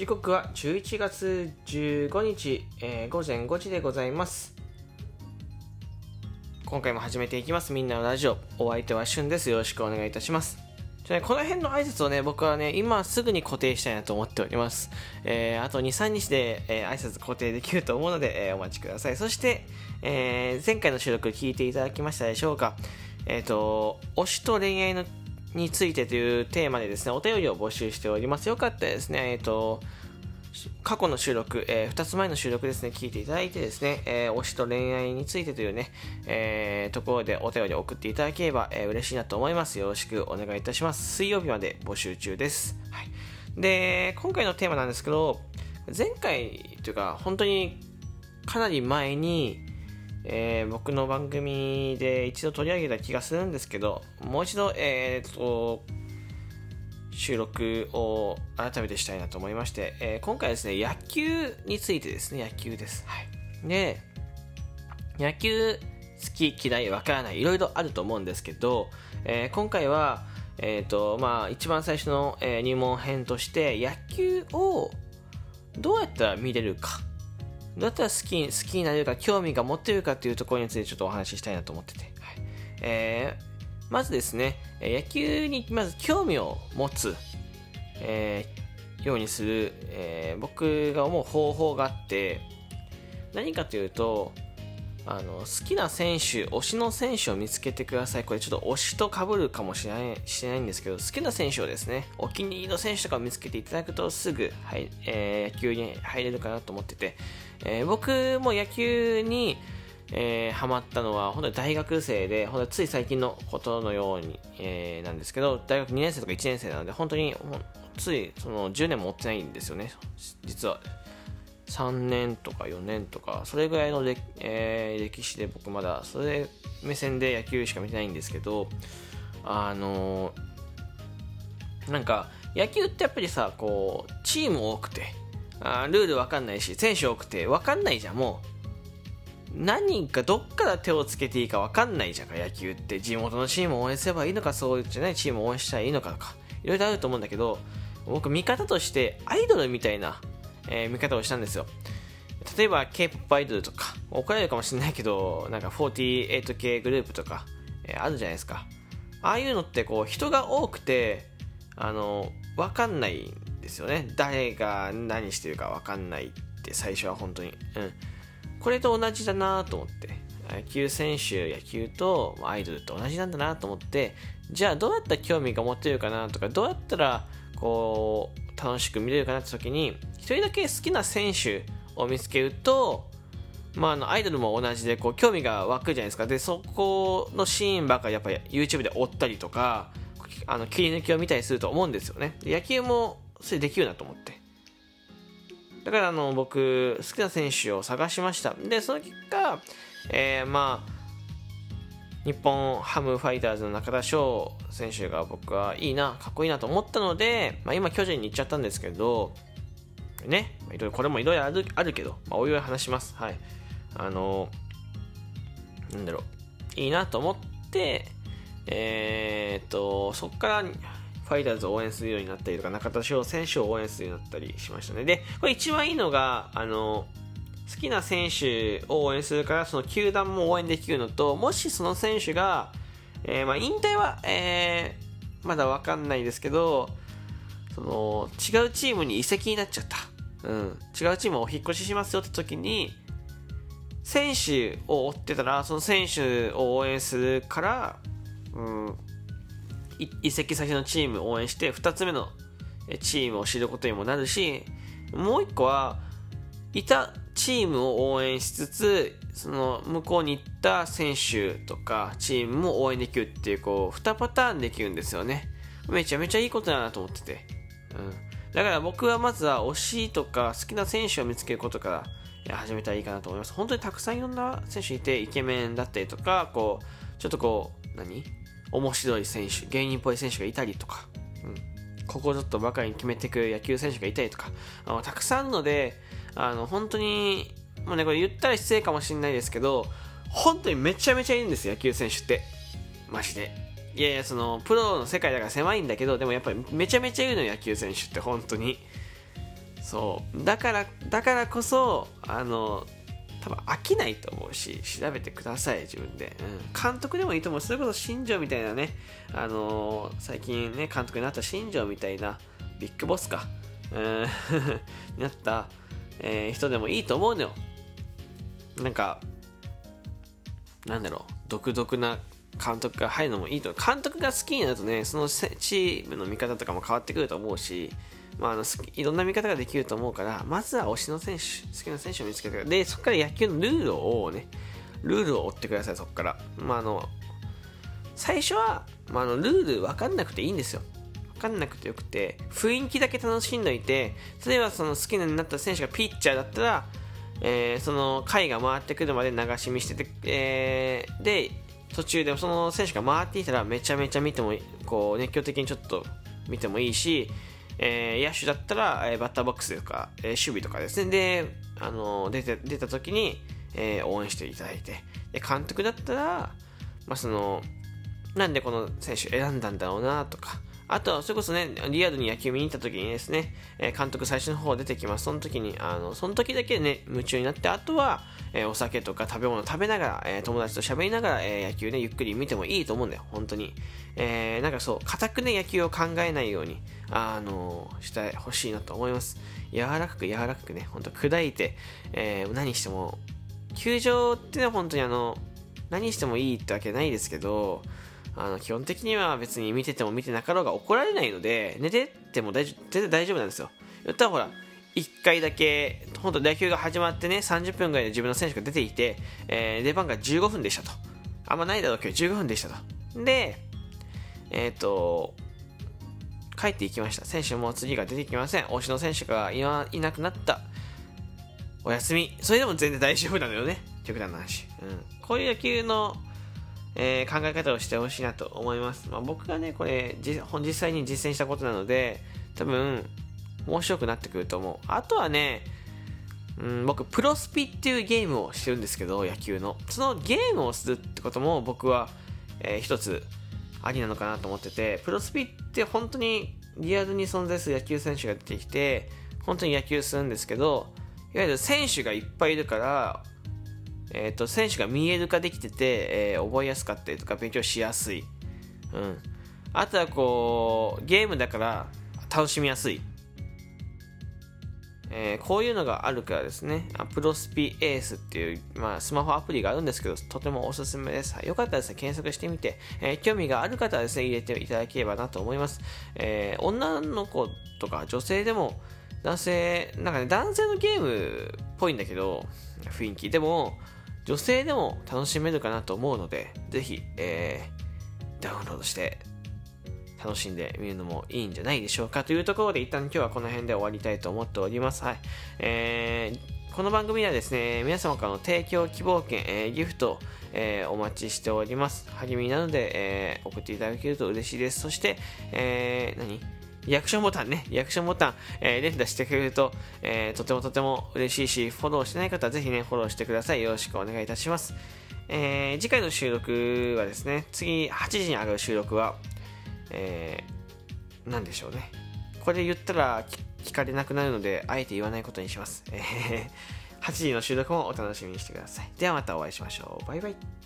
時刻は11月15日、えー、午前5時でございます。今回も始めていきます。みんなのラジオ。お相手はしゅんです。よろしくお願いいたします。ね、この辺の挨拶をね、僕はね、今すぐに固定したいなと思っております。えー、あと2、3日で、えー、挨拶固定できると思うので、えー、お待ちください。そして、えー、前回の収録聞いていただきましたでしょうか。えっ、ー、と、推しと恋愛のについてというテーマでですね、お便りを募集しております。よかったですね、えっ、ー、と、過去の収録、えー、2つ前の収録ですね、聞いていただいてですね、えー、推しと恋愛についてというね、えー、ところでお便りを送っていただければ、えー、嬉しいなと思います。よろしくお願いいたします。水曜日まで募集中です。はい。で、今回のテーマなんですけど、前回というか、本当にかなり前に、えー、僕の番組で一度取り上げた気がするんですけど、もう一度、えー、と、収録を改めてしたいなと思いまして、えー、今回はですね、野球についてですね、野球です。はい。で、野球好き嫌いわからない、いろいろあると思うんですけど、えー、今回は、えっ、ー、と、まあ、一番最初の、えー、入門編として、野球をどうやったら見れるか、どうやったら好き好きになれるか、興味が持ってるかというところについてちょっとお話ししたいなと思ってて。はいえーまずですね、野球にまず興味を持つ、えー、ようにする、えー、僕が思う方法があって、何かというと、あの好きな選手、推しの選手を見つけてください。これちょっと推しとかぶるかもしれないしないんですけど、好きな選手をですね、お気に入りの選手とかを見つけていただくとすぐ、はいえー、野球に入れるかなと思ってて、えー、僕も野球に、えー、ハマったのは、本当に大学生で、本当つい最近のことのように、えー、なんですけど、大学2年生とか1年生なので、本当に、ついその10年も追ってないんですよね、実は。3年とか4年とか、それぐらいの歴,、えー、歴史で僕まだ、それ目線で野球しか見てないんですけど、あのー、なんか、野球ってやっぱりさ、こう、チーム多くて、あルールわかんないし、選手多くて、わかんないじゃん、もう。何かどっから手をつけていいか分かんないじゃんか野球って地元のチームを応援すればいいのかそうじゃないチームを応援したらいいのかとかいろいろあると思うんだけど僕見方としてアイドルみたいな、えー、見方をしたんですよ。例えば K-POP アイドルとか怒られるかもしれないけどなんか 48K グループとか、えー、あるじゃないですか。ああいうのってこう人が多くてあの分かんないんですよね。誰が何してるか分かんないって最初は本当に。うん。これと同じだなと思って。野球選手野球とアイドルと同じなんだなと思って。じゃあどうやったら興味が持てるかなとかどうやったらこう楽しく見れるかなって時に1人だけ好きな選手を見つけるとまあ、あのアイドルも同じでこう興味が湧くじゃないですか。でそこのシーンばっかりやっぱり YouTube で追ったりとかあの切り抜きを見たりすると思うんですよね。野球もそれできるなと思って。だからあの僕好きな選手を探しました。でその結果、えー、まあ日本ハムファイターズの中田翔選手が僕はいいなかっこいいなと思ったので、まあ、今巨人に行っちゃったんですけどねいろいろこれもいろいろあるあるけど、まあ、おいおい話します。はい。あのなんだろう。いいなと思ってえー、っとそこからファイターズを応援するようになったりとか、中田翔選手を応援するようになったりしましたね。で、これ一番いいのが、あの、好きな選手を応援するから、その球団も応援できるのと、もしその選手が、えー、まあ、引退は、えー、まだわかんないですけど、その、違うチームに移籍になっちゃった。うん。違うチームをお引越ししますよって時に、選手を追ってたら、その選手を応援するから、うん、移籍先のチームを応援して2つ目のチームを知ることにもなるしもう1個はいたチームを応援しつつその向こうに行った選手とかチームも応援できるっていうこう2パターンできるんですよね。めちゃめちゃいいことだなと思ってて、うん、だから僕はまずは推しとか好きな選手を見つけることから始めたらいいかなと思います。本当にたくさんいろんな選手いてイケメンだったりとかこうちょっとこう何？面白い選手、芸人っぽい選手がいたりとか、うん、ここちょっとばかりに決めていく野球選手がいたりとか、あのたくさんので、あの本当に、もうね、これ言ったら失礼かもしれないですけど、本当にめちゃめちゃいいんです野球選手って。マジで。いやいや、その、プロの世界だから狭いんだけど、でもやっぱりめちゃめちゃいいの野球選手って本当に。そうだからだからこそあの多分飽きないと思うし調べてください自分で、うん、監督でもいいと思うそれこそ新庄みたいなねあのー、最近ね監督になった新庄みたいなビッグボスか、うん、になった、えー、人でもいいと思うのよ。なんかなんだろう。独特な監督が入るのもいいと。監督が好きになるとねそのチームの見方とかも変わってくると思うしまあ、あのいろんな見方ができると思うからまずは推しの選手好きな選手を見つけてでそこから野球のルールをねルールを追ってくださいそこから、まあ、あの最初は、まあ、あのルール分かんなくていいんですよ。かんなくてよくて雰囲気だけ楽しんどいて例えばその好きになった選手がピッチャーだったら、えー、その回が回ってくるまで流し見してて、えー、で途中でその選手が回っていたらめちゃめちゃ見てもこう熱狂的にちょっと見てもいいしえー、野手だったら、えー、バッターボックスとか、えー、守備とかですね、で、あの出て出た時に、え応援していただいて、で、監督だったら、まあ、その、なんでこの選手選んだんだろうなとか、あとは、それこそね、リアルに野球見に行った時にですね、え監督最初の方出てきます。その時に、あの、その時だけね、夢中になって、あとは、えお酒とか食べ物食べながら、え友達と喋りながら、え野球ね、ゆっくり見てもいいと思うんだよ、本当に。えー、なんかそう、固くね、野球を考えないように、あのしてほしいなと思います。柔らかく柔らかくね、ほんと砕いて、えー、何しても、球場ってのは本当にあの、何してもいいってわけないですけど、あの基本的には別に見てても見てなかろうが怒られないので寝てても大全然大丈夫なんですよ。言ったらほら1回だけ本当野球が始まってね30分ぐらいで自分の選手が出ていて、えー、出番が15分でしたと。あんまないだろうけど15分でしたと。でえっ、ー、と帰っていきました。選手も次が出てきません。推しの選手がいなくなった。お休み。それでも全然大丈夫なのよね。極端な話、うん、こういう野球のえー、考え方をしてほしいなと思います。まあ、僕がね、これ実際に実践したことなので、多分、面白くなってくると思う。あとはね、うん、僕、プロスピっていうゲームをしてるんですけど、野球の。そのゲームをするってことも僕は、えー、一つありなのかなと思ってて、プロスピって本当にリアルに存在する野球選手が出てきて、本当に野球するんですけど、いわゆる選手がいっぱいいるから、えーと、選手が見える化できてて、えー、覚えやすかったりとか勉強しやすい、うん、あとはこうゲームだから楽しみやすい、えー、こういうのがあるからですね。プロスピエースっていう、まあ、スマホアプリがあるんですけどとてもおすすめです。よかったらですね検索してみて、えー、興味がある方はですね入れていただければなと思います、え女の子とか女性でも男性なんかね男性のゲームっぽいんだけど雰囲気。でも女性でも楽しめるかなと思うので、ぜひ、えー、ダウンロードして楽しんでみるのもいいんじゃないでしょうかというところで一旦今日はこの辺で終わりたいと思っております。はい。えー、この番組はですね、皆様からの提供希望券、えー、ギフト、えー、お待ちしております。励みなので、えー、送っていただけると嬉しいです。そして、えー、何？リアクションボタンね、リアクションボタン、えー、連打してくれると、えー、とてもとても嬉しいし、フォローしてない方はぜひね、フォローしてください。よろしくお願いいたします。えー、次回の収録はですね、次8時に上がる収録は、えー、何でしょうね。これ言ったら聞かれなくなるので、あえて言わないことにします。えー、8時の収録もお楽しみにしてください。ではまたお会いしましょう。バイバイ。